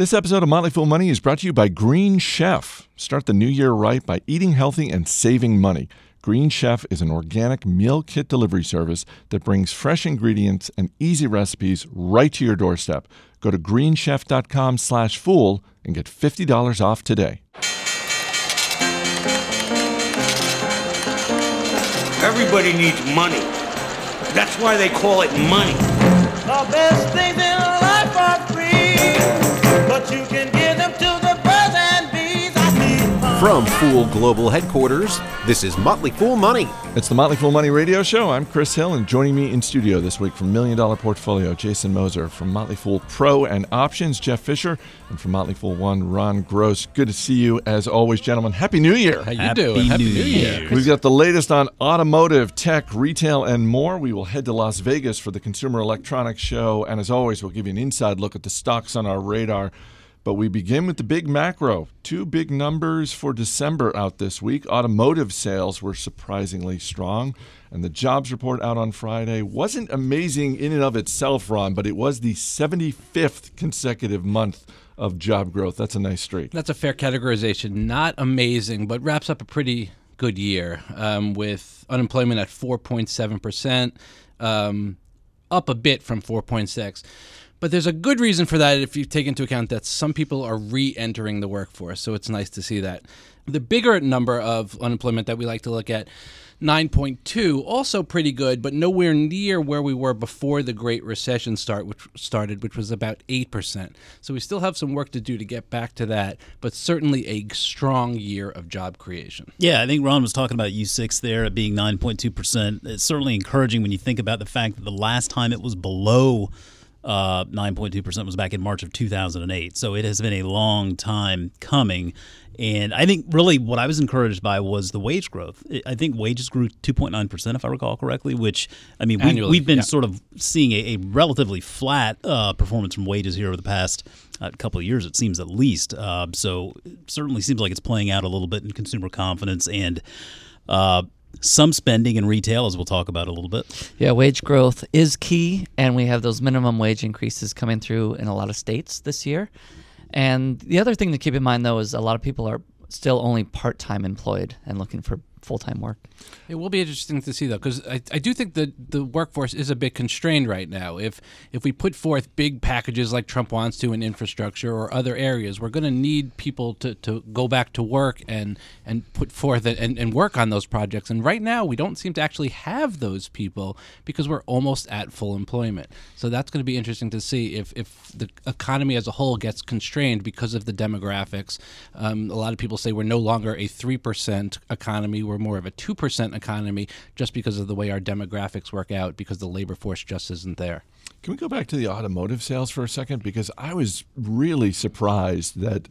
This episode of Motley Fool Money is brought to you by Green Chef. Start the new year right by eating healthy and saving money. Green Chef is an organic meal kit delivery service that brings fresh ingredients and easy recipes right to your doorstep. Go to greenchef.com slash fool and get $50 off today. Everybody needs money. That's why they call it money. The best things From Fool Global Headquarters, this is Motley Fool Money. It's the Motley Fool Money Radio Show. I'm Chris Hill, and joining me in studio this week from Million Dollar Portfolio, Jason Moser. From Motley Fool Pro and Options, Jeff Fisher. And from Motley Fool One, Ron Gross. Good to see you as always, gentlemen. Happy New Year. How you doing? Happy New Year. We've got the latest on automotive, tech, retail, and more. We will head to Las Vegas for the Consumer Electronics Show. And as always, we'll give you an inside look at the stocks on our radar. But we begin with the big macro. Two big numbers for December out this week. Automotive sales were surprisingly strong. And the jobs report out on Friday wasn't amazing in and of itself, Ron, but it was the 75th consecutive month of job growth. That's a nice streak. That's a fair categorization. Not amazing, but wraps up a pretty good year um, with unemployment at 4.7%, um, up a bit from 4.6. But there's a good reason for that if you take into account that some people are re entering the workforce. So it's nice to see that. The bigger number of unemployment that we like to look at, 9.2, also pretty good, but nowhere near where we were before the Great Recession start, which started, which was about 8%. So we still have some work to do to get back to that, but certainly a strong year of job creation. Yeah, I think Ron was talking about U6 there at being 9.2%. It's certainly encouraging when you think about the fact that the last time it was below uh, 9.2% was back in March of 2008. So it has been a long time coming. And I think really what I was encouraged by was the wage growth. I think wages grew 2.9%, if I recall correctly, which, I mean, we, we've been yeah. sort of seeing a, a relatively flat uh, performance from wages here over the past uh, couple of years, it seems at least. Uh, so it certainly seems like it's playing out a little bit in consumer confidence and uh, some spending in retail, as we'll talk about a little bit. Yeah, wage growth is key, and we have those minimum wage increases coming through in a lot of states this year. And the other thing to keep in mind, though, is a lot of people are still only part time employed and looking for full time work. It will be interesting to see though, because I, I do think that the workforce is a bit constrained right now. If if we put forth big packages like Trump wants to in infrastructure or other areas, we're going to need people to, to go back to work and and put forth and, and work on those projects. And right now, we don't seem to actually have those people because we're almost at full employment. So that's going to be interesting to see if if the economy as a whole gets constrained because of the demographics. Um, a lot of people say we're no longer a three percent economy we're more of a 2% economy just because of the way our demographics work out because the labor force just isn't there. Can we go back to the automotive sales for a second? Because I was really surprised that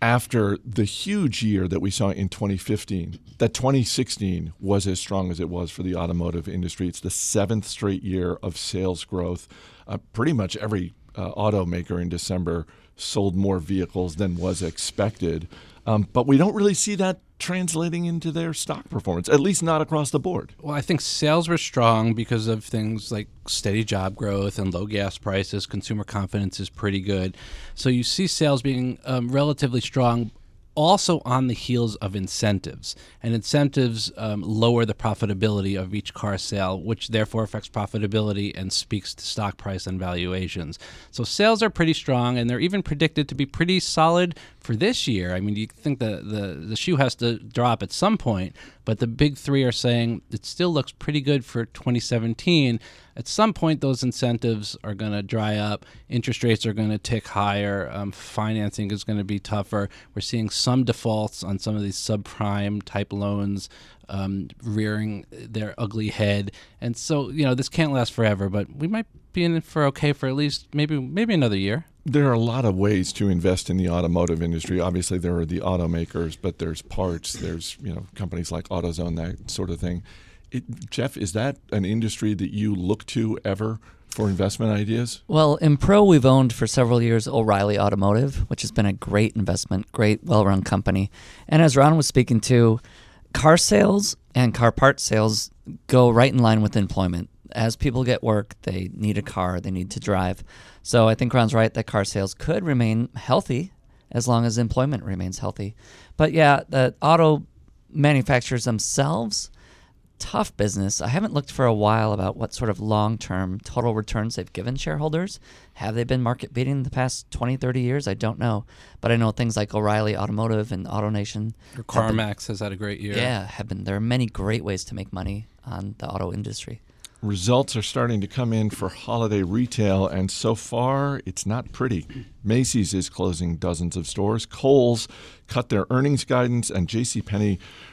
after the huge year that we saw in 2015, that 2016 was as strong as it was for the automotive industry. It's the seventh straight year of sales growth. Uh, pretty much every uh, automaker in December sold more vehicles than was expected. Um, but we don't really see that translating into their stock performance, at least not across the board. Well, I think sales were strong because of things like steady job growth and low gas prices. Consumer confidence is pretty good. So you see sales being um, relatively strong. Also, on the heels of incentives, and incentives um, lower the profitability of each car sale, which therefore affects profitability and speaks to stock price and valuations. So, sales are pretty strong, and they're even predicted to be pretty solid for this year. I mean, you think the, the, the shoe has to drop at some point, but the big three are saying it still looks pretty good for 2017. At some point, those incentives are going to dry up. Interest rates are going to tick higher. Um, financing is going to be tougher. We're seeing some defaults on some of these subprime type loans um, rearing their ugly head. And so, you know, this can't last forever, but we might be in it for okay for at least maybe maybe another year. There are a lot of ways to invest in the automotive industry. Obviously, there are the automakers, but there's parts, there's you know companies like AutoZone, that sort of thing. It, Jeff, is that an industry that you look to ever for investment ideas? Well, in Pro, we've owned for several years O'Reilly Automotive, which has been a great investment, great, well run company. And as Ron was speaking to, car sales and car part sales go right in line with employment. As people get work, they need a car, they need to drive. So I think Ron's right that car sales could remain healthy as long as employment remains healthy. But yeah, the auto manufacturers themselves, tough business. I haven't looked for a while about what sort of long term total returns they've given shareholders. Have they been market beating the past 20, 30 years? I don't know. But I know things like O'Reilly Automotive and AutoNation. Or have been- CarMax has had a great year. yeah, have been. There are many great ways to make money on the auto industry. Results are starting to come in for holiday retail, and so far, it's not pretty. Macy's is closing dozens of stores. Kohl's cut their earnings guidance, and J.C.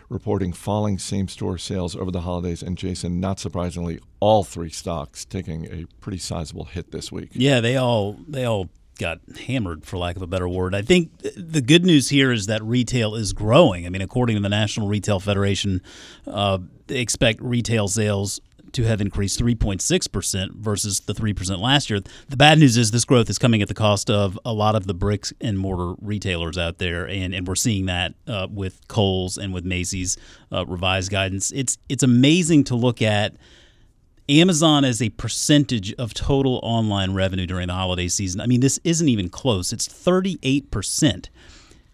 reporting falling same-store sales over the holidays. And Jason, not surprisingly, all three stocks taking a pretty sizable hit this week. Yeah, they all they all got hammered for lack of a better word. I think the good news here is that retail is growing. I mean, according to the National Retail Federation, uh, they expect retail sales to have increased 3.6% versus the 3% last year. The bad news is this growth is coming at the cost of a lot of the bricks and mortar retailers out there, and, and we're seeing that uh, with Kohl's and with Macy's uh, revised guidance. It's it's amazing to look at Amazon as a percentage of total online revenue during the holiday season. I mean, this isn't even close. It's 38%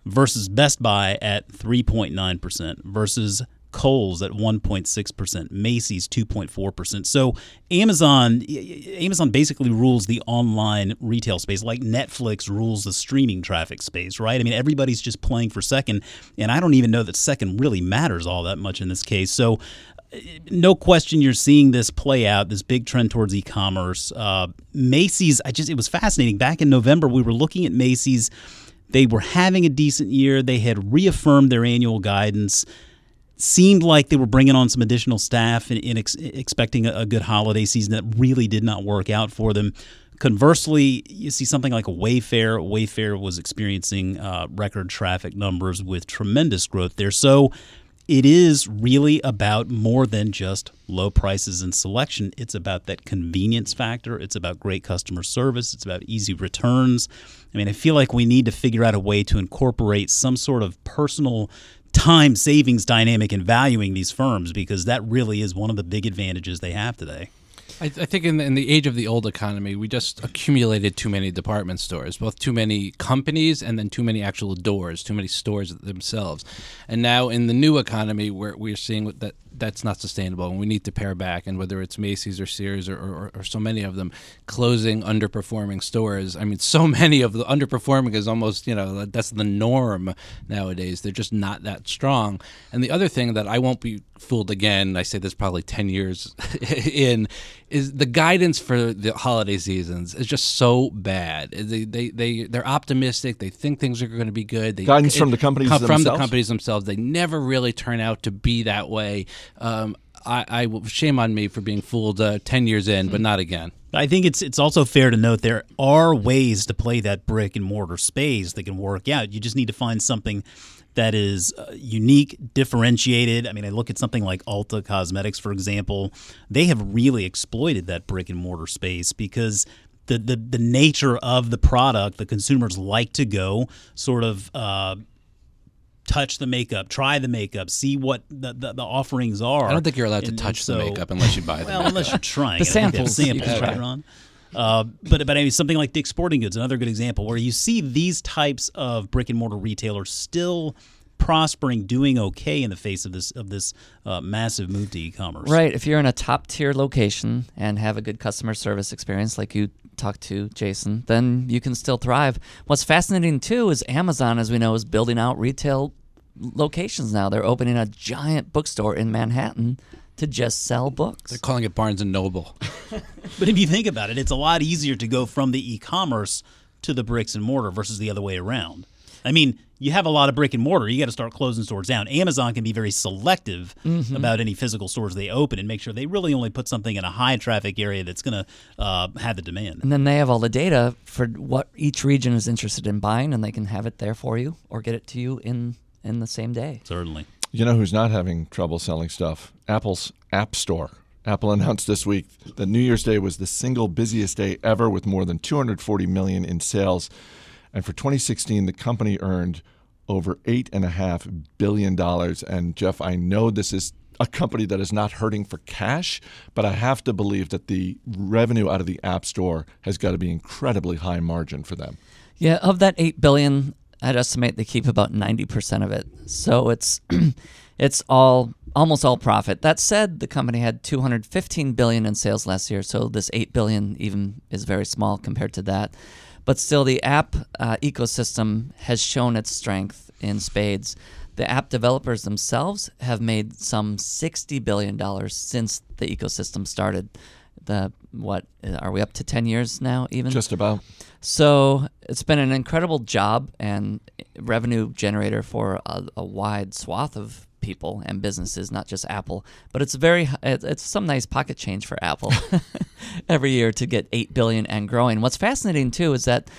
versus Best Buy at 3.9% versus Kohl's at 1.6%, Macy's 2.4%. So Amazon Amazon basically rules the online retail space like Netflix rules the streaming traffic space, right? I mean everybody's just playing for second and I don't even know that second really matters all that much in this case. So no question you're seeing this play out this big trend towards e-commerce uh, macy's i just it was fascinating back in november we were looking at macy's they were having a decent year they had reaffirmed their annual guidance seemed like they were bringing on some additional staff and, ex- expecting a, a good holiday season that really did not work out for them Conversely, you see something like Wayfair. Wayfair was experiencing uh, record traffic numbers with tremendous growth there. So it is really about more than just low prices and selection. It's about that convenience factor. It's about great customer service. It's about easy returns. I mean, I feel like we need to figure out a way to incorporate some sort of personal time savings dynamic in valuing these firms because that really is one of the big advantages they have today. I, I think in the, in the age of the old economy, we just accumulated too many department stores, both too many companies and then too many actual doors, too many stores themselves. And now in the new economy, where we're seeing that that's not sustainable, and we need to pare back. And whether it's Macy's or Sears or, or, or so many of them closing underperforming stores, I mean, so many of the underperforming is almost you know that's the norm nowadays. They're just not that strong. And the other thing that I won't be fooled again, I say this probably 10 years in, is the guidance for the holiday seasons is just so bad. They, they, they, they're optimistic. They think things are going to be good. They, Guidance from the companies From the themselves? companies themselves. They never really turn out to be that way. Um, I, I shame on me for being fooled uh, 10 years in, but not again. I think it's it's also fair to note there are ways to play that brick and mortar space that can work out. You just need to find something that is uh, unique, differentiated. I mean, I look at something like Ulta Cosmetics, for example. They have really exploited that brick and mortar space because the the, the nature of the product, the consumers like to go sort of. Uh, Touch the makeup, try the makeup, see what the, the, the offerings are. I don't think you're allowed to touch and the so- makeup unless you buy the well, makeup. unless you're trying The it. I think they have samples samples, can right, try. Ron? Uh, but but I mean something like Dick's Sporting Goods, another good example, where you see these types of brick and mortar retailers still prospering, doing okay in the face of this of this uh, massive move to e-commerce. Right. If you're in a top tier location and have a good customer service experience, like you talked to Jason, then you can still thrive. What's fascinating too is Amazon, as we know, is building out retail locations now. They're opening a giant bookstore in Manhattan to just sell books. They're calling it Barnes and Noble. But if you think about it, it's a lot easier to go from the e-commerce to the bricks and mortar versus the other way around. I mean, you have a lot of brick and mortar. You got to start closing stores down. Amazon can be very selective Mm-hmm. about any physical stores they open and make sure they really only put something in a high traffic area that's going to uh, have the demand. And then they have all the data for what each region is interested in buying, and they can have it there for you or get it to you in in the same day. Certainly. You know who's not having trouble selling stuff? Apple's App Store. Apple announced this week that New Year's Day was the single busiest day ever with more than 240 million in sales. And for 2016, the company earned over eight and a half billion dollars. And Jeff, I know this is a company that is not hurting for cash, but I have to believe that the revenue out of the App Store has got to be incredibly high margin for them. Yeah, of that eight billion, I'd estimate they keep about ninety percent of it. So it's it's all almost all profit. That said, the company had two hundred fifteen billion in sales last year, so this eight billion even is very small compared to that. But still, the app uh, ecosystem has shown its strength in spades. The app developers themselves have made some sixty billion dollars since the ecosystem started. The what are we up to ten years now? Even Just about. so it's been an incredible job and revenue generator for a, a wide swath of people and businesses, not just Apple. But it's very it- it's some nice pocket change for Apple every year to get eight billion and growing. What's fascinating too is that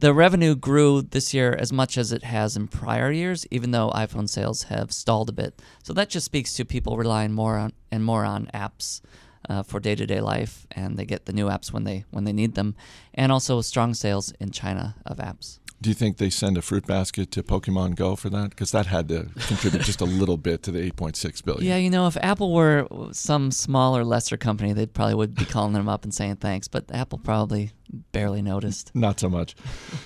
the revenue grew this year as much as it has in prior years, even though iPhone sales have stalled a bit. So that just speaks to people relying more on and more on apps uh, for day-to-day life, and they get the new apps when they when they need them, and also strong sales in China of apps. Do you think they send a fruit basket to Pokemon Go for that? Because that had to contribute just a little bit to the 8.6 billion. Yeah, you know, if Apple were some smaller, lesser company, they probably would be calling them up and saying thanks. But Apple probably barely noticed. Not so much.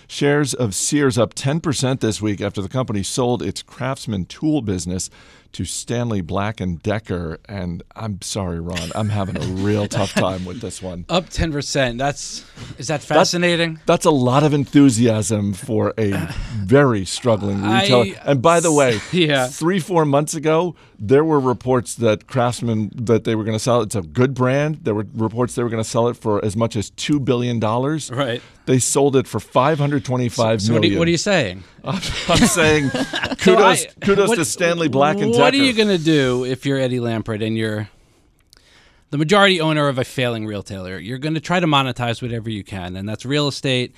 Shares of Sears up 10% this week after the company sold its Craftsman tool business to Stanley Black and Decker. And I'm sorry, Ron, I'm having a real tough time with this one. Up ten percent. That's is that fascinating? That's a lot of enthusiasm for a very struggling I- retailer. and by the way, Yeah. three, four months ago, there were reports that Craftsman that they were going to sell. It's a good brand. There were reports they were going to sell it for as much as two billion dollars. Right. They sold it for five hundred twenty-five So what, are you, what are you saying? I'm saying So kudos, I- kudos what- to Stanley Black and Decker What Decker. are you going to do if you're Eddie Lampert and you're the majority owner of a failing retailer? You're going to try to monetize whatever you can, and that's real estate.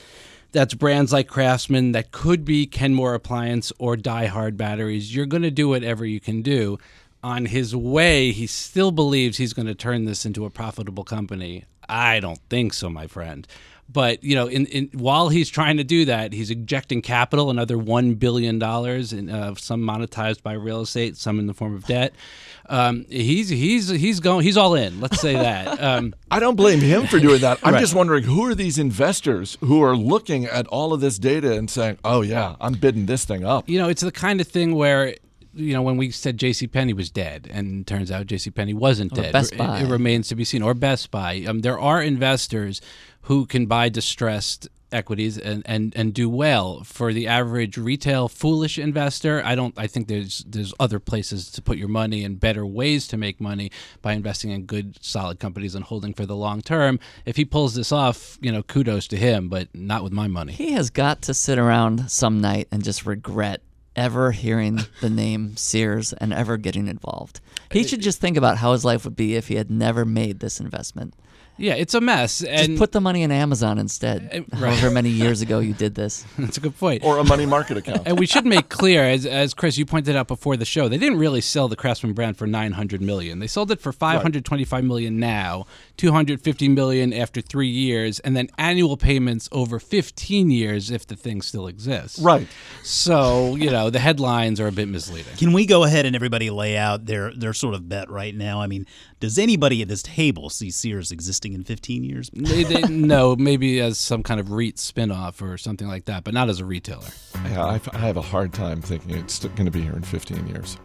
That's brands like Craftsman that could be Kenmore Appliance or Die Hard batteries. You're going to do whatever you can do. On his way, he still believes he's going to turn this into a profitable company. I don't think so, my friend. But you know, in, in while he's trying to do that, he's injecting capital, another one billion dollars, in uh, some monetized by real estate, some in the form of debt. Um, he's he's he's going he's all in. Let's say that. Um, I don't blame him for doing that. I'm Right. just wondering who are these investors who are looking at all of this data and saying, "Oh yeah, I'm bidding this thing up." you know, it's the kind of thing where. You know, when we said J.C. Penney was dead, and turns out J.C. Penney wasn't Or dead. Best It- Buy. It, remains to be seen. Or Best Buy. Um, there are investors who can buy distressed equities and, and, and do well. For the average retail foolish investor, I don't. I think there's there's other places to put your money and better ways to make money by investing in good, solid companies and holding for the long term. If he pulls this off, you know, kudos to him, but not with my money. He has got to sit around some night and just regret ever hearing the name Sears and ever getting involved. He should just think about how his life would be if he had never made this investment. Yeah, it's a mess. Just put the money in Amazon instead. Uh, right. However many years ago you did this. that's a good point. Or a money market account. And we should make clear, as, as Chris, you pointed out before the show, they didn't really sell the Craftsman brand for 900 million. They sold it for 525 million now, 250 million after three years, and then annual payments over 15 years if the thing still exists. Right. So, you know, the headlines are a bit misleading. Can we go ahead and everybody lay out their their sort of bet right now? I mean, does anybody at this table see Sears existing in 15 years? They, they, no, maybe as some kind of REIT spinoff or something like that, but not as a retailer. Yeah, I, I have a hard time thinking it's going to be here in 15 years.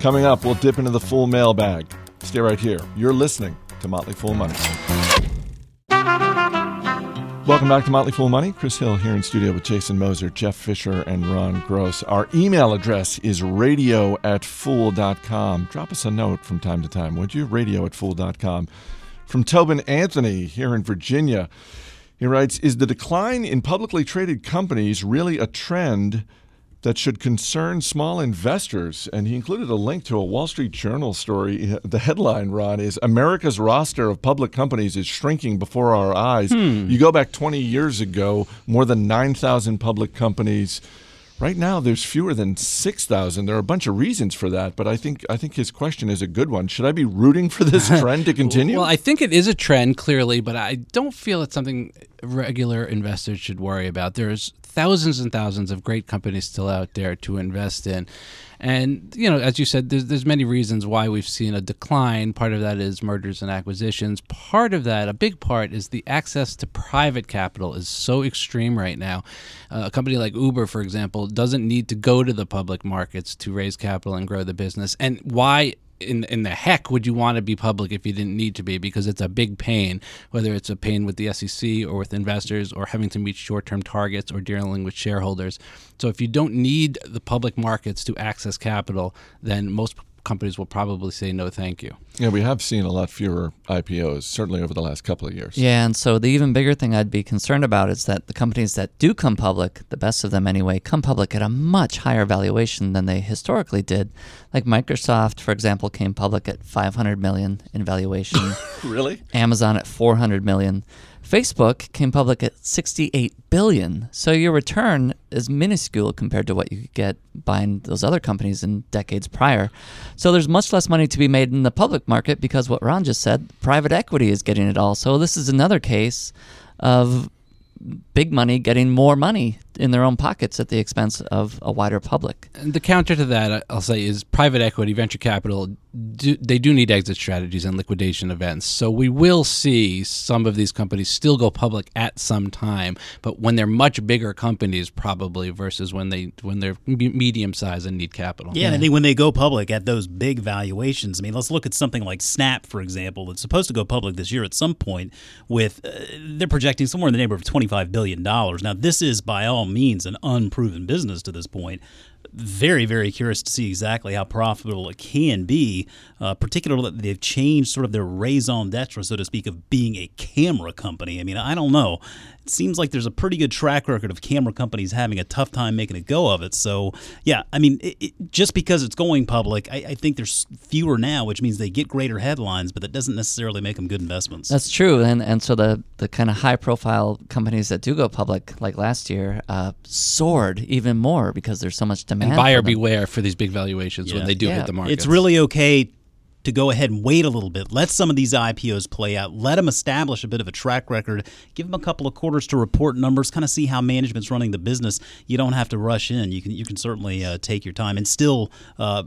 Coming up, we'll dip into the Fool mailbag. Stay right here. You're listening to Motley Fool Money. Welcome back to Motley Fool Money. Chris Hill here in studio with Jason Moser, Jeff Fisher, and Ron Gross. Our email address is radio at fool.com. Drop us a note from time to time, would you? Radio at fool.com. From Tobin Anthony here in Virginia. He writes Is the decline in publicly traded companies really a trend that should concern small investors? And he included a link to a Wall Street Journal story. The headline, Ron, is America's roster of public companies is shrinking before our eyes. Hmm. You go back 20 years ago, more than 9,000 public companies. Right now, there's fewer than six thousand. There are a bunch of reasons for that, but I think I think his question is a good one. Should I be rooting for this trend to continue? Well, I think it is a trend clearly, but I don't feel it's something regular investors should worry about. There's thousands and thousands of great companies still out there to invest in. And you know, as you said, there's there's many reasons why we've seen a decline. Part of that is mergers and acquisitions. Part of that, a big part, is the access to private capital is so extreme right now. Uh, a company like Uber, for example, doesn't need to go to the public markets to raise capital and grow the business. And why in in the heck would you want to be public if you didn't need to be? Because it's a big pain, whether it's a pain with the SEC or with investors or having to meet short term targets or dealing with shareholders. So if you don't need the public markets to access capital, then most companies will probably say no thank you. Yeah, we have seen a lot fewer IPOs, certainly over the last couple of years. Yeah, and so the even bigger thing I'd be concerned about is that the companies that do come public, the best of them anyway, come public at a much higher valuation than they historically did. Like Microsoft, for example, came public at 500 million in valuation. Really? Amazon at 400 million. Facebook came public at 68 billion. So your return is minuscule compared to what you could get buying those other companies in decades prior. So there's much less money to be made in the public market because what Ron just said, private equity is getting it all. So this is another case of big money getting more money in their own pockets at the expense of a wider public. And the counter to that, I- I'll say, is private equity, venture capital. Do, they do need exit strategies and liquidation events. So we will see some of these companies still go public at some time, but when they're much bigger companies, probably versus when they when they're medium size and need capital. Yeah, and I think when they go public at those big valuations, I mean, let's look at something like Snap, for example, that's supposed to go public this year at some point. With uh, they're projecting somewhere in the neighborhood of twenty-five billion dollars. Now, this is by all means an unproven business to this point. Very, very curious to see exactly how profitable it can be. Uh, particularly, that they've changed sort of their raison d'être, so to speak, of being a camera company. I mean, I don't know. It seems like there's a pretty good track record of camera companies having a tough time making a go of it. So, yeah, I mean, it, it, just because it's going public, I, I think there's fewer now, which means they get greater headlines, but that doesn't necessarily make them good investments. That's true, and and so the the kind of high profile companies that do go public, like last year, uh, soared even more because there's so much demand. And buyer for them. beware for these big valuations when they do Yeah. hit the market. It's really okay to go ahead and wait a little bit. Let some of these IPOs play out. Let them establish a bit of a track record. Give them a couple of quarters to report numbers. Kind of see how management's running the business. You don't have to rush in. You can you can certainly uh, take your time and still. Uh,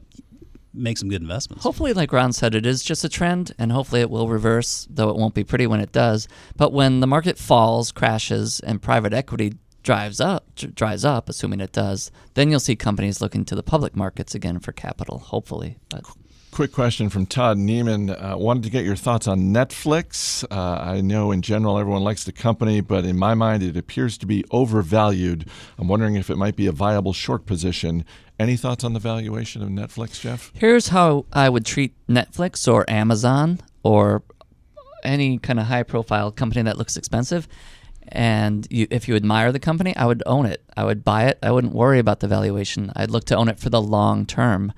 Make some good investments. Hopefully, like Ron said, it is just a trend, and hopefully it will reverse, though it won't be pretty when it does. But when the market falls, crashes, and private equity drives up, dr- dries up, assuming it does, then you'll see companies looking to the public markets again for capital. Hopefully, but Quick question from Todd Neiman. Uh, wanted to get your thoughts on Netflix. Uh, I know in general everyone likes the company, but in my mind it appears to be overvalued. I'm wondering if it might be a viable short position. Any thoughts on the valuation of Netflix, Jeff? here's how I would treat Netflix or Amazon or any kind of high profile company that looks expensive. And you, if you admire the company, I would own it. I would buy it. I wouldn't worry about the valuation. I'd look to own it for the long term.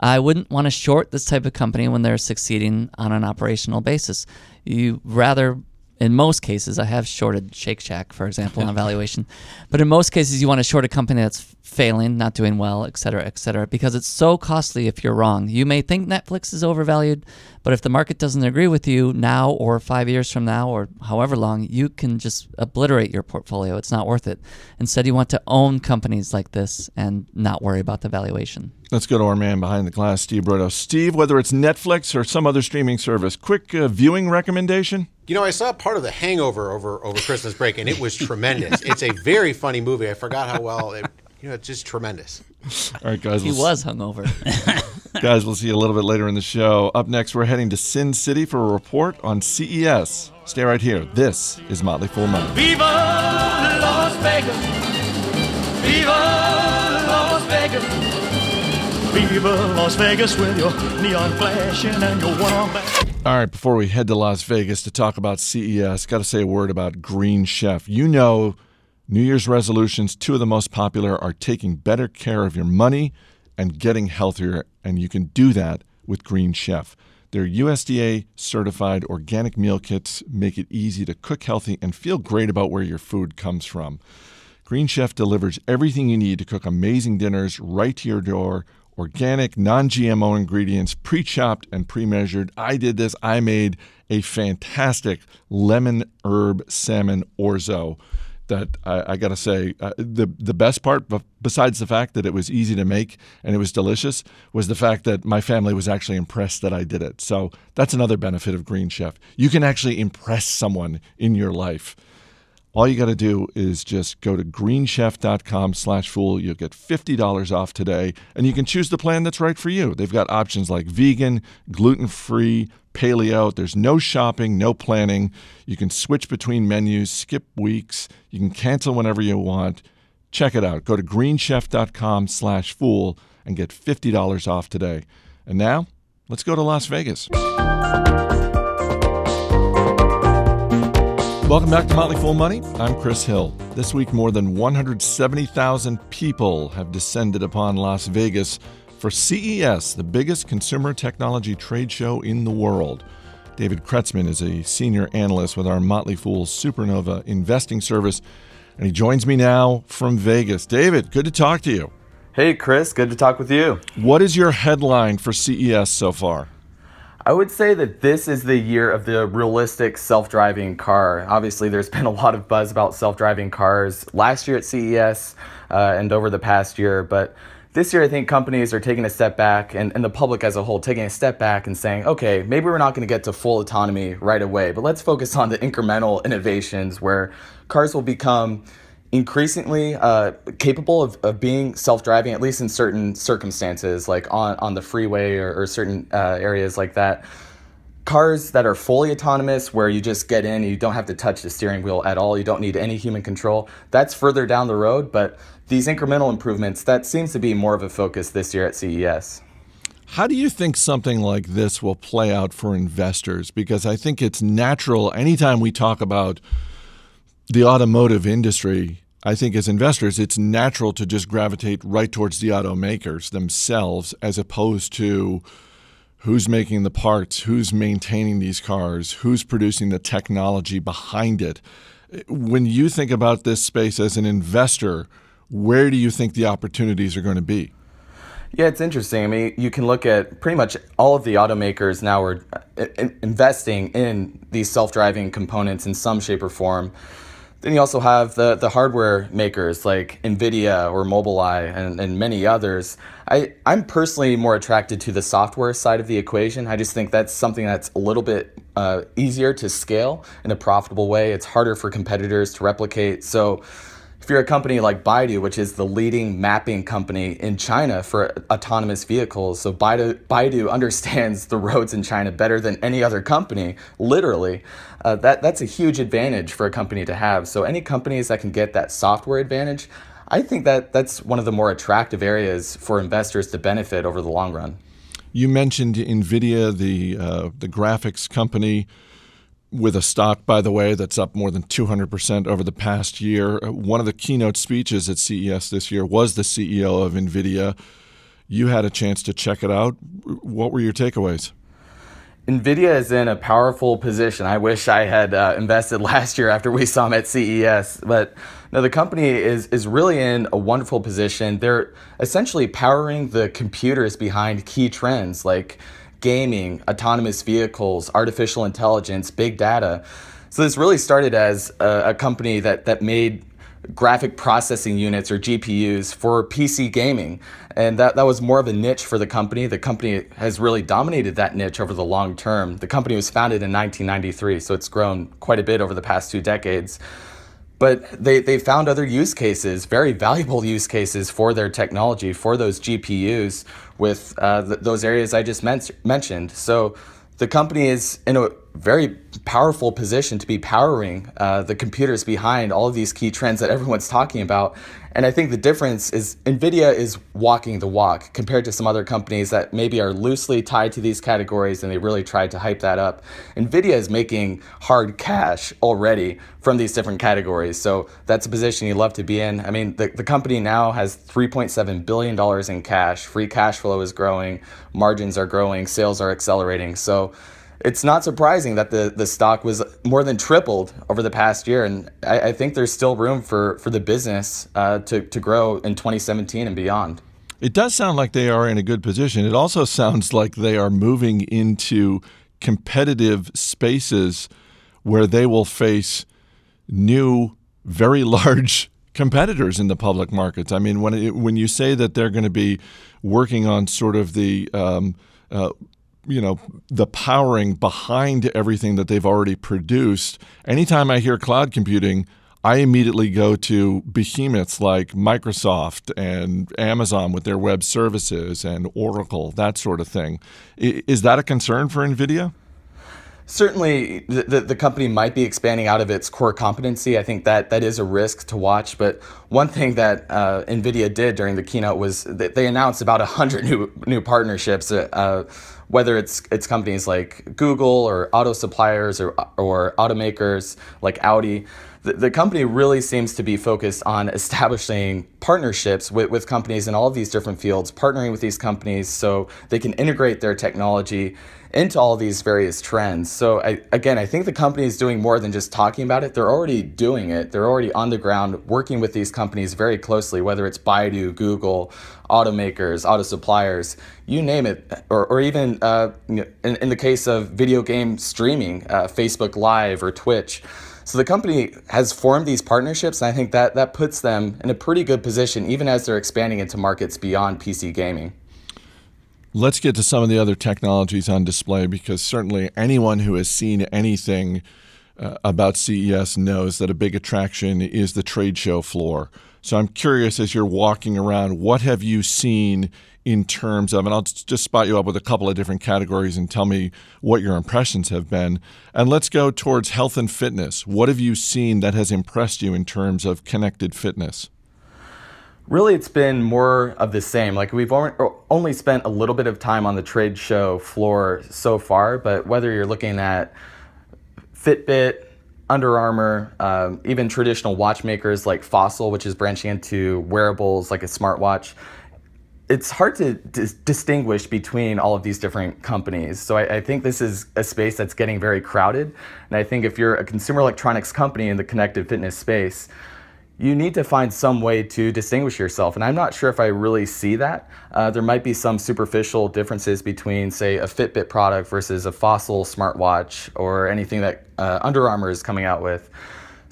I wouldn't want to short this type of company when they're succeeding on an operational basis. You rather, in most cases, I have shorted Shake Shack, for example, on valuation. But in most cases, you want to short a company that's failing, not doing well, et cetera, et cetera, because it's so costly if you're wrong. You may think Netflix is overvalued, but if the market doesn't agree with you now or five years from now or however long, you can just obliterate your portfolio. It's not worth it. Instead, you want to own companies like this and not worry about the valuation. Let's go to our man behind the glass, Steve Broido. Steve, whether it's Netflix or some other streaming service, quick uh, viewing recommendation? You know, I saw part of The Hangover over over Christmas break, and it was tremendous. it's a very funny movie. I forgot how well it. You know, it's just tremendous. All right, guys. He we'll was hungover. Guys, we'll see you a little bit later in the show. Up next, we're heading to Sin City for a report on CES. Stay right here. This is Motley Fool Money. Viva Las Vegas. Viva Las Vegas. Viva Las Vegas with your neon flashing and your one on back. All right, before we head to Las Vegas to talk about CES, got to say a word about Green Chef. You know, New Year's resolutions, two of the most popular are taking better care of your money and getting healthier, and you can do that with Green Chef. Their USDA certified organic meal kits make it easy to cook healthy and feel great about where your food comes from. Green Chef delivers everything you need to cook amazing dinners right to your door. Organic, non GMO ingredients, pre chopped and pre measured. I did this. I made a fantastic lemon herb salmon orzo. that I, I got to say uh, the the best part, besides the fact that it was easy to make and it was delicious, was the fact that my family was actually impressed that I did it. So that's another benefit of Green Chef. You can actually impress someone in your life. All you got to do is just go to greenchef.com slash fool. You'll get $50 off today, and you can choose the plan that's right for you. They've got options like vegan, gluten-free, paleo. There's no shopping, no planning. You can switch between menus, skip weeks. You can cancel whenever you want. Check it out. Go to greenchef.com slash fool and get $50 off today. And now, let's go to Las Vegas. Welcome back to Motley Fool Money. I'm Chris Hill. This week, more than 170,000 people have descended upon Las Vegas for CES, the biggest consumer technology trade show in the world. David Kretzmann is a senior analyst with our Motley Fool Supernova investing service, and he joins me now from Vegas. David, good to talk to you. Hey, Chris, good to talk with you. What is your headline for CES so far? I would say that this is the year of the realistic self driving car. Obviously, there's been a lot of buzz about self driving cars last year at CES uh, and over the past year, but this year I think companies are taking a step back and, and the public as a whole taking a step back and saying, okay, maybe we're not going to get to full autonomy right away, but let's focus on the incremental innovations where cars will become increasingly uh, capable of, of being self-driving at least in certain circumstances like on, on the freeway or, or certain uh, areas like that cars that are fully autonomous where you just get in and you don't have to touch the steering wheel at all you don't need any human control that's further down the road but these incremental improvements that seems to be more of a focus this year at ces How do you think something like this will play out for investors? Because I think it's natural anytime we talk about the automotive industry, I think as investors, it's natural to just gravitate right towards the automakers themselves as opposed to who's making the parts, who's maintaining these cars, who's producing the technology behind it. When you think about this space as an investor, where do you think the opportunities are going to be? Yeah, it's interesting. I mean, you can look at pretty much all of the automakers now are uh, investing in these self-driving components in some shape or form. Then you also have the, the hardware makers like NVIDIA or Mobileye and, and many others. I, I'm personally more attracted to the software side of the equation. I just think that's something that's a little bit uh, easier to scale in a profitable way. It's harder for competitors to replicate. So if you're a company like Baidu, which is the leading mapping company in China for autonomous vehicles, so Baidu, Baidu understands the roads in China better than any other company, literally. Uh, that that's a huge advantage for a company to have. So any companies that can get that software advantage, I think that that's one of the more attractive areas for investors to benefit over the long run. You mentioned Nvidia, the uh, the graphics company with a stock, by the way, that's up more than 200% over the past year. One of the keynote speeches at CES this year was the CEO of NVIDIA. You had a chance to check it out. What were your takeaways? NVIDIA is in a powerful position. I wish I had uh, invested last year after we saw them at CES. But no, the company is, is really in a wonderful position. They're essentially powering the computers behind key trends like gaming, autonomous vehicles, artificial intelligence, big data. So this really started as a, a, company that that made graphic processing units or GPUs for PC gaming. And that, that was more of a niche for the company. The company has really dominated that niche over the long term. The company was founded in 1993, so it's grown quite a bit over the past two decades. But they, they found other use cases, very valuable use cases for their technology, for those GPUs with uh, th- those areas I just men- mentioned. So the company is in a very powerful position to be powering uh, the computers behind all of these key trends that everyone's talking about. And I think the difference is NVIDIA is walking the walk compared to some other companies that maybe are loosely tied to these categories and they really tried to hype that up. NVIDIA is making hard cash already from these different categories. So that's a position you love to be in. I mean, the, the company now has $3.7 billion in cash. Free cash flow is growing, margins are growing, sales are accelerating. So it's not surprising that the, the stock was more than tripled over the past year. And I, I think there's still room for, for the business uh, to, to grow in 2017 and beyond. It does sound like they are in a good position. It also sounds like they are moving into competitive spaces where they will face new very large competitors in the public markets. I mean, when it, when you say that they're going to be working on sort of the um, uh, you know the powering behind everything that they've already produced. Anytime I hear cloud computing, I immediately go to behemoths like Microsoft and Amazon with their web services and Oracle, that sort of thing. Is that a concern for NVIDIA? certainly the, the, company might be expanding out of its core competency. I think that that is a risk to watch. But one thing that uh, NVIDIA did during the keynote was they announced about 100 new, new partnerships, uh, uh, whether it's, it's companies like Google or auto suppliers or, or automakers like Audi. The, company really seems to be focused on establishing partnerships with, with companies in all of these different fields, partnering with these companies so they can integrate their technology into all these various trends. So I, again, I think the company is doing more than just talking about it. They're already doing it. They're already on the ground working with these companies very closely, whether it's Baidu, Google, automakers, auto suppliers, you name it, or, or even uh, in, in, the case of video game streaming, uh, Facebook Live or Twitch. So the company has formed these partnerships, and I think that that puts them in a pretty good position, even as they're expanding into markets beyond PC gaming. Let's get to some of the other technologies on display because certainly anyone who has seen anything uh, about CES knows that a big attraction is the trade show floor. So I'm curious as you're walking around, what have you seen in terms of, and I'll just spot you up with a couple of different categories and tell me what your impressions have been. And let's go towards health and fitness. What have you seen that has impressed you in terms of connected fitness? really it's been more of the same like we've only spent a little bit of time on the trade show floor so far but whether you're looking at fitbit under armour um, even traditional watchmakers like fossil which is branching into wearables like a smartwatch it's hard to dis- distinguish between all of these different companies. So I, I, think this is a space that's getting very crowded. And I think if you're a consumer electronics company in the connected fitness space, you need to find some way to distinguish yourself. And I'm not sure if I really see that. Uh, there might be some superficial differences between, say, a Fitbit product versus a Fossil smartwatch or anything that uh, Under Armour is coming out with.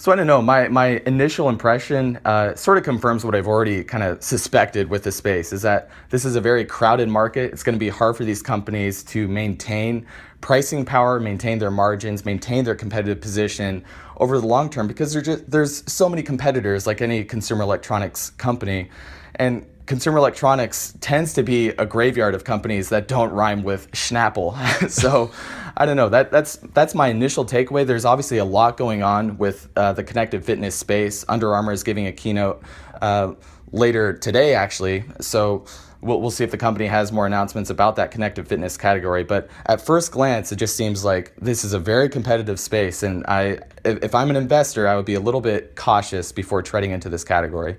So I don't know. My, my initial impression uh, sort of confirms what I've already kind of suspected with the space is that this is a very crowded market. It's going to be hard for these companies to maintain pricing power, maintain their margins, maintain their competitive position over the long term because just, there's so many competitors like any consumer electronics company. And consumer electronics tends to be a graveyard of companies that don't rhyme with Schnapple. so I don't know. That that's that's my initial takeaway. There's obviously a lot going on with uh, the connected fitness space. Under Armour is giving a keynote uh, later today, actually. So we'll, we'll see if the company has more announcements about that connected fitness category. But at first glance, it just seems like this is a very competitive space, and I, if, if I'm an investor, I would be a little bit cautious before treading into this category.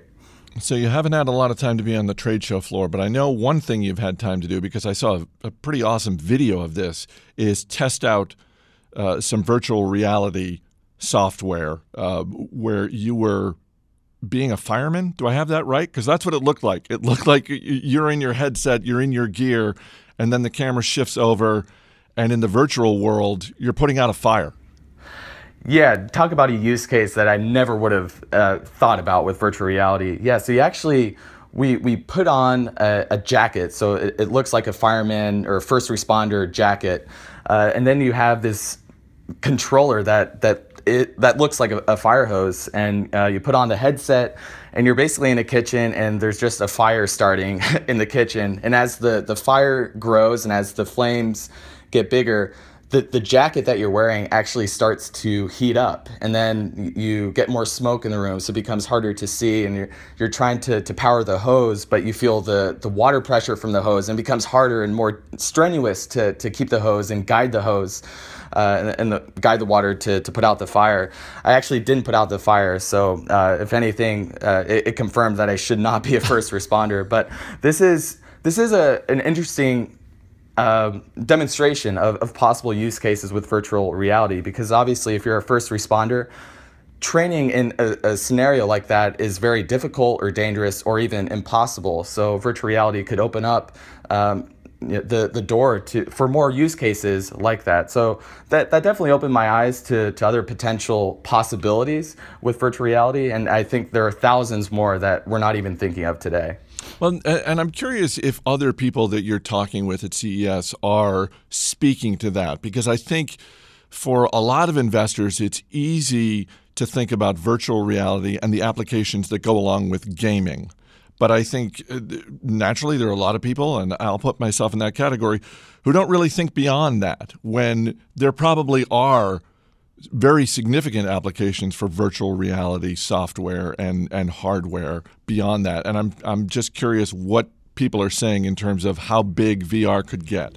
So you haven't had a lot of time to be on the trade show floor, but I know one thing you've had time to do because I saw a, pretty awesome video of this is test out uh, some virtual reality software uh, where you were being a fireman. Do I have that right? Because that's what it looked like. It looked like you're in your headset, you're in your gear, and then the camera shifts over, and in the virtual world, you're putting out a fire. Yeah, talk about a use case that I never would have uh, thought about with virtual reality. Yeah, so you actually we we put on a, a jacket, so it, it, looks like a fireman or first responder jacket, uh, and then you have this controller that that it that looks like a, a fire hose, and uh, you put on the headset, and you're basically in a kitchen, and there's just a fire starting in the kitchen, and as the the fire grows and as the flames get bigger. The, the jacket that you're wearing actually starts to heat up and then you get more smoke in the room so it becomes harder to see and you're, you're trying to, to power the hose but you feel the, the water pressure from the hose and becomes harder and more strenuous to, to keep the hose and guide the hose uh, and, the, guide the water to, to put out the fire. I actually didn't put out the fire, so uh, if anything, uh, it, it confirmed that I should not be a first responder. But this is this is a an interesting uh, demonstration of, of possible use cases with virtual reality because obviously, if you're a first responder, training in a, a, scenario like that is very difficult or dangerous or even impossible. So, virtual reality could open up um, the the door to for more use cases like that. So that that definitely opened my eyes to to other potential possibilities with virtual reality, and I think there are thousands more that we're not even thinking of today. Well, and I'm curious if other people that you're talking with at CES are speaking to that because I think for a lot of investors, it's easy to think about virtual reality and the applications that go along with gaming. But I think uh, naturally there are a lot of people, and I'll put myself in that category, who don't really think beyond that when there probably are very significant applications for virtual reality software and, and hardware beyond that. And I'm, I'm just curious what people are saying in terms of how big VR could get.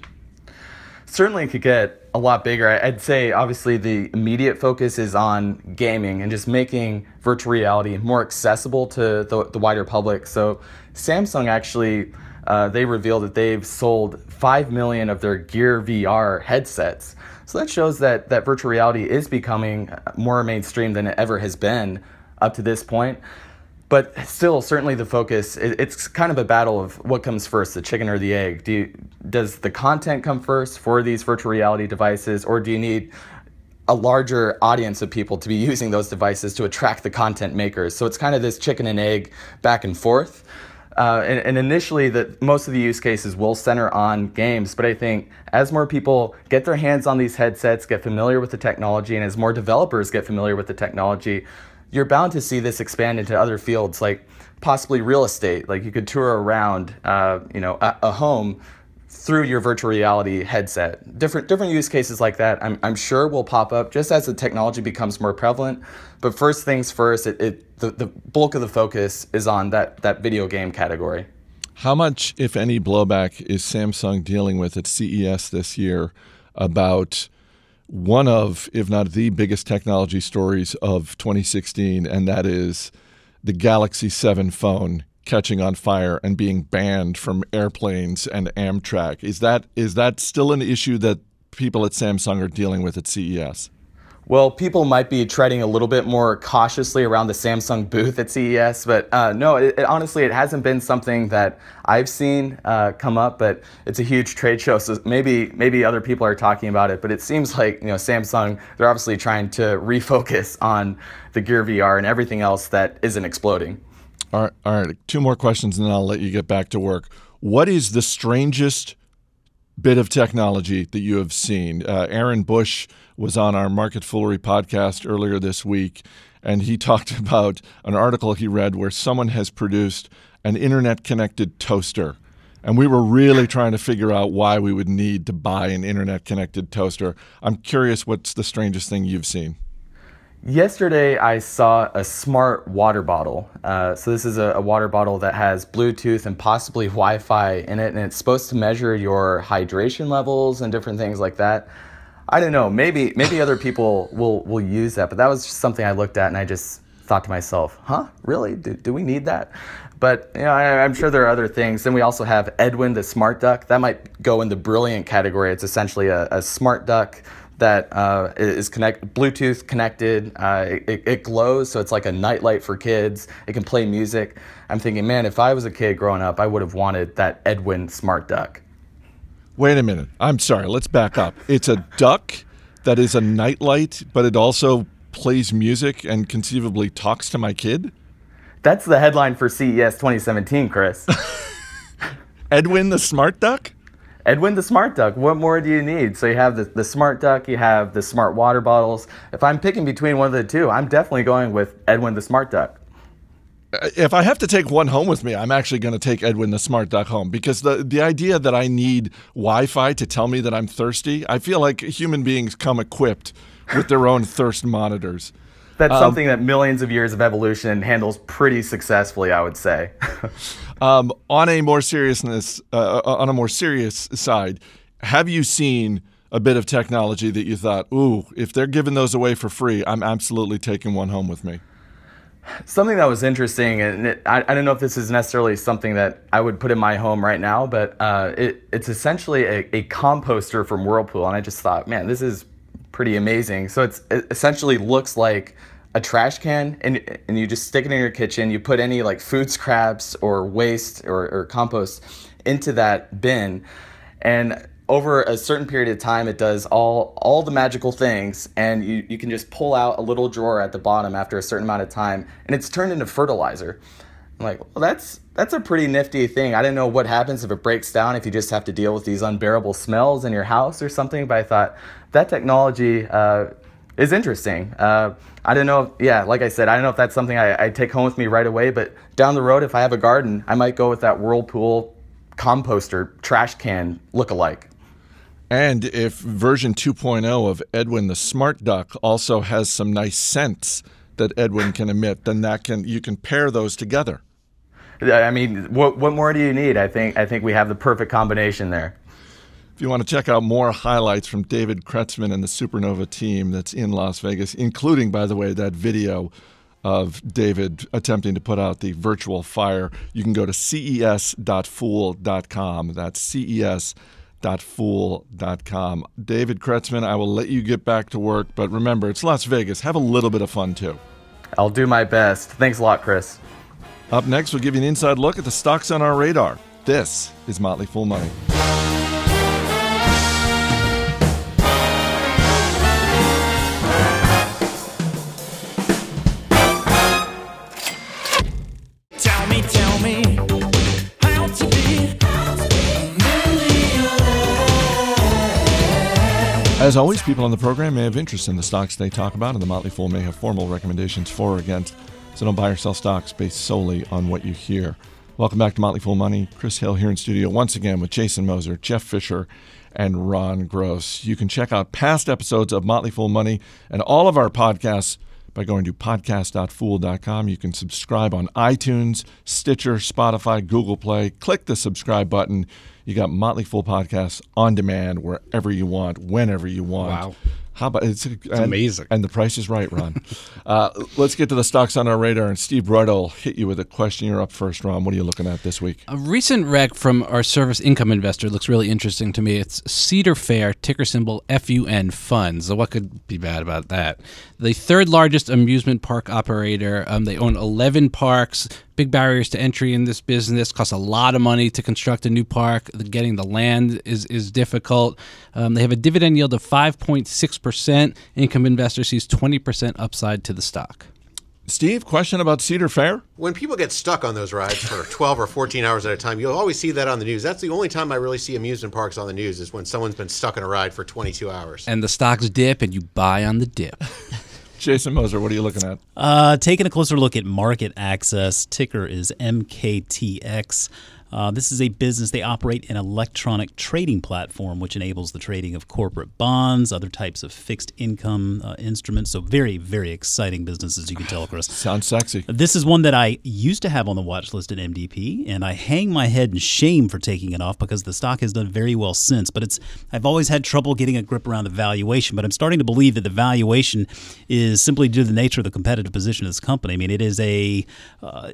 Certainly it could get a lot bigger. I'd say obviously the immediate focus is on gaming and just making virtual reality more accessible to the, the wider public. So Samsung actually uh, they revealed that they've sold five million of their Gear VR headsets. So that shows that that virtual reality is becoming more mainstream than it ever has been up to this point but still, certainly the focus. it's kind of a battle of what comes first, the chicken or the egg. Do you, does the content come first for these virtual reality devices, or do you need a larger audience of people to be using those devices to attract the content makers? So it's kind of this chicken and egg back and forth. Uh, and, and, initially, that most of the use cases will center on games, but I think as more people get their hands on these headsets, get familiar with the technology, and as more developers get familiar with the technology, you're bound to see this expand into other fields, like possibly real estate. Like you could tour around, uh, you know, a, a, home through your virtual reality headset. Different different use cases like that, I'm, I'm sure will pop up just as the technology becomes more prevalent. But first things first, it, it the, the bulk of the focus is on that that video game category. How much, if any, blowback is Samsung dealing with at CES this year about one of, if not the biggest technology stories of 2016, and that is the Galaxy 7 phone catching on fire and being banned from airplanes and Amtrak. Is that is that still an issue that people at Samsung are dealing with at CES? Well, people might be treading a little bit more cautiously around the Samsung booth at CES, but uh, no, it, it, honestly, it hasn't been something that I've seen uh, come up. But it's a huge trade show, so maybe maybe other people are talking about it. But it seems like you know Samsung, they're obviously trying to refocus on the Gear VR and everything else that isn't exploding. All right, all right. Two more questions, and then I'll let you get back to work. What is the strangest bit of technology that you have seen? Uh, Aaron Bush was on our Market Foolery podcast earlier this week, and he talked about an article he read where someone has produced an internet connected toaster. And we were really trying to figure out why we would need to buy an internet connected toaster. I'm curious what's the strangest thing you've seen? Yesterday, I saw a smart water bottle. Uh, so, this is a, a, water bottle that has Bluetooth and possibly Wi Fi in it, and it's supposed to measure your hydration levels and different things like that. I don't know. Maybe maybe other people will will use that, but that was something I looked at and I just thought to myself, "Huh? Really? Do, do we need that?" But you know, I, am sure there are other things. Then we also have Edwin the smart duck. That might go in the brilliant category. It's essentially a, a smart duck that uh, is connect Bluetooth connected. Uh, it, it, glows, so it's like a nightlight for kids. It can play music. I'm thinking, man, if I was a kid growing up, I would have wanted that Edwin smart duck. Wait a minute. I'm sorry. Let's back up. It's a duck that is a nightlight, but it also plays music and conceivably talks to my kid? That's the headline for CES 2017, Chris. Edwin the Smart Duck? Edwin the Smart Duck. What more do you need? So you have the, the Smart Duck, you have the Smart Water Bottles. If I'm picking between one of the two, I'm definitely going with Edwin the Smart Duck uh, if I have to take one home with me, I'm actually going to take Edwin the Smart Duck home because the the idea that I need Wi-Fi to tell me that I'm thirsty, I feel like human beings come equipped with their own thirst monitors. That's um, something that millions of years of evolution handles pretty successfully, I would say. um, on a more seriousness, uh, uh, on a more serious side, have you seen a bit of technology that you thought, "Ooh, if they're giving those away for free, I'm absolutely taking one home with me"? Something that was interesting, and it, I, I, don't know if this is necessarily something that I would put in my home right now, but uh, it, it's essentially a, a, composter from Whirlpool, and I just thought, man, this is pretty amazing. So it's, it essentially looks like a trash can, and, and you just stick it in your kitchen. You put any like food scraps or waste or, or compost into that bin. And over a certain period of time it does all all the magical things. And you, you can just pull out a little drawer at the bottom after a certain amount of time and it's turned into fertilizer. I'm like well that's that's a pretty nifty thing. I didn't know what happens if it breaks down if you just have to deal with these unbearable smells in your house or something. But i thought that technology uh, is interesting uh, i don't know if, yeah like i said i don't know if that's something I, I take home with me right away but down the road if i have a garden i might go with that whirlpool composter trash can look-alike And if version 2.0 of Edwin the Smart Duck also has some nice scents that Edwin can emit, then that can you can pair those together. I mean, what what more do you need? I think I think we have the perfect combination there. If you want to check out more highlights from David Kretzmann and the Supernova team that's in Las Vegas, including, by the way, that video of David attempting to put out the virtual fire, you can go to ces.fool.com. That's ces.fool.com. David Kretzmann, I will let you get back to work, but remember, it's Las Vegas. Have a little bit of fun too. I'll do my best. Thanks a lot, Chris. Up next, we'll give you an inside look at the stocks on our radar. This is Motley Fool Money. As always, people on the program may have interest in the stocks they talk about, and the Motley Fool may have formal recommendations for or against. So don't buy or sell stocks based solely on what you hear. Welcome back to Motley Fool Money. Chris Hill here in studio once again with Jason Moser, Jeff Fischer, and Ron Gross. You can check out past episodes of Motley Fool Money and all of our podcasts by going to podcast.fool.com. You can subscribe on iTunes, Stitcher, Spotify, Google Play. Click the subscribe button. You got Motley Fool podcasts on demand wherever you want, whenever you want. Wow. How about it's, it's amazing. And the price is right, Ron. uh, let's get to the stocks on our radar. And Steve Rudd hit you with a question. You're up first, Ron. What are you looking at this week? A recent rec from our service income investor looks really interesting to me. It's Cedar Fair, ticker symbol FUN Funds. So what could be bad about that? The third largest amusement park operator. Um, they own 11 parks. Big barriers to entry in this business. Costs a lot of money to construct a new park. The- Getting the land is is difficult. Um, they have a dividend yield of 5.6 percent. Income investor sees 20 percent upside to the stock. Steve, question about Cedar Fair? When people get stuck on those rides for 12 or 14 hours at a time, you'll always see that on the news. That's the only time I really see amusement parks on the news is when someone's been stuck in a ride for 22 hours. And the stocks dip, and you buy on the dip. Jason Moser, what are you looking at? Uh, taking a closer look at MarketAxess, ticker is MKTX. Uh, this is a business. They operate an electronic trading platform which enables the trading of corporate bonds, other types of fixed income uh, instruments. So, very, very exciting business, as you can tell, Chris. Sounds sexy. This is one that I used to have on the watch list at MDP, and I hang my head in shame for taking it off because the stock has done very well since. But it's I've always had trouble getting a grip around the valuation. But I'm starting to believe that the valuation is simply due to the nature of the competitive position of this company. I mean, it is a uh,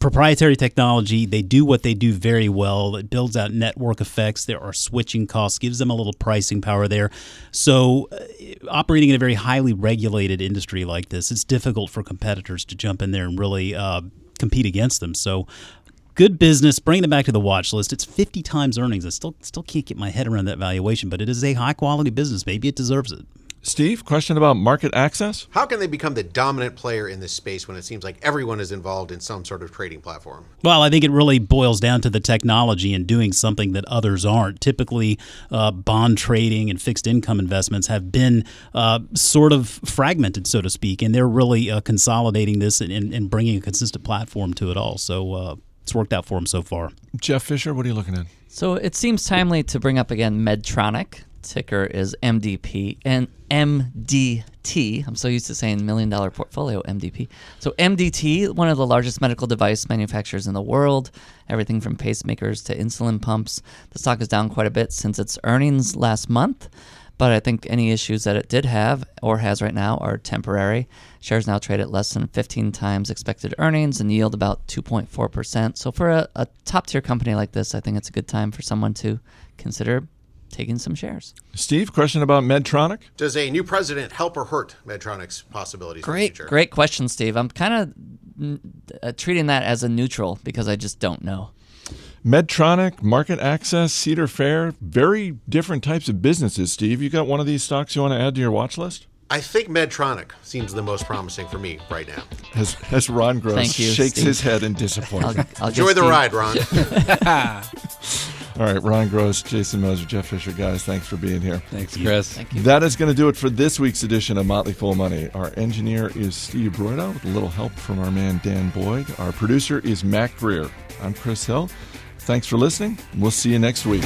proprietary technology. They do what they do very well. It builds out network effects. There are switching costs, gives them a little pricing power there. So, uh, operating in a very highly regulated industry like this, it's difficult for competitors to jump in there and really uh, compete against them. So, good business. Bringing it back to the watch list. It's 50 times earnings. I still still can't get my head around that valuation, but it is a high quality business. Maybe it deserves it. Steve, question about MarketAxess? How can they become the dominant player in this space when it seems like everyone is involved in some sort of trading platform? Well, I think it really boils down to the technology and doing something that others aren't. Typically, uh, bond trading and fixed income investments have been uh, sort of fragmented, so to speak, and they're really uh, consolidating this and, and, and bringing a consistent platform to it all. So uh, it's worked out for them so far. Jeff Fischer, what are you looking at? So it seems timely to bring up again Medtronic. Ticker is MDP and MDT. I'm so used to saying million dollar portfolio MDP. So MDT, one of the largest medical device manufacturers in the world, everything from pacemakers to insulin pumps. The stock is down quite a bit since its earnings last month, but I think any issues that it did have or has right now are temporary. Shares now trade at less than 15 times expected earnings and yield about 2.4%. So for a, a top tier company like this, I think it's a good time for someone to consider taking some shares. Steve, question about Medtronic? Does a new president help or hurt Medtronic's possibilities in the Great, future? great question, Steve. I'm kind of uh, treating that as a neutral because I just don't know. Medtronic, MarketAxess, Cedar Fair, very different types of businesses. Steve, you got one of these stocks you want to add to your watch list? I think Medtronic seems the most promising for me right now. As, as Ron Gross you, shakes Steve. his head in I'll, disappointment. I'll Enjoy the Steve- ride, Ron. All right, Ron Gross, Jason Moser, Jeff Fischer, guys, thanks for being here. Thanks, Chris. Thank you. That is going to do it for this week's edition of Motley Fool Money. Our engineer is Steve Broido with a little help from our man Dan Boyd. Our producer is Mac Greer. I'm Chris Hill. Thanks for listening. We'll see you next week.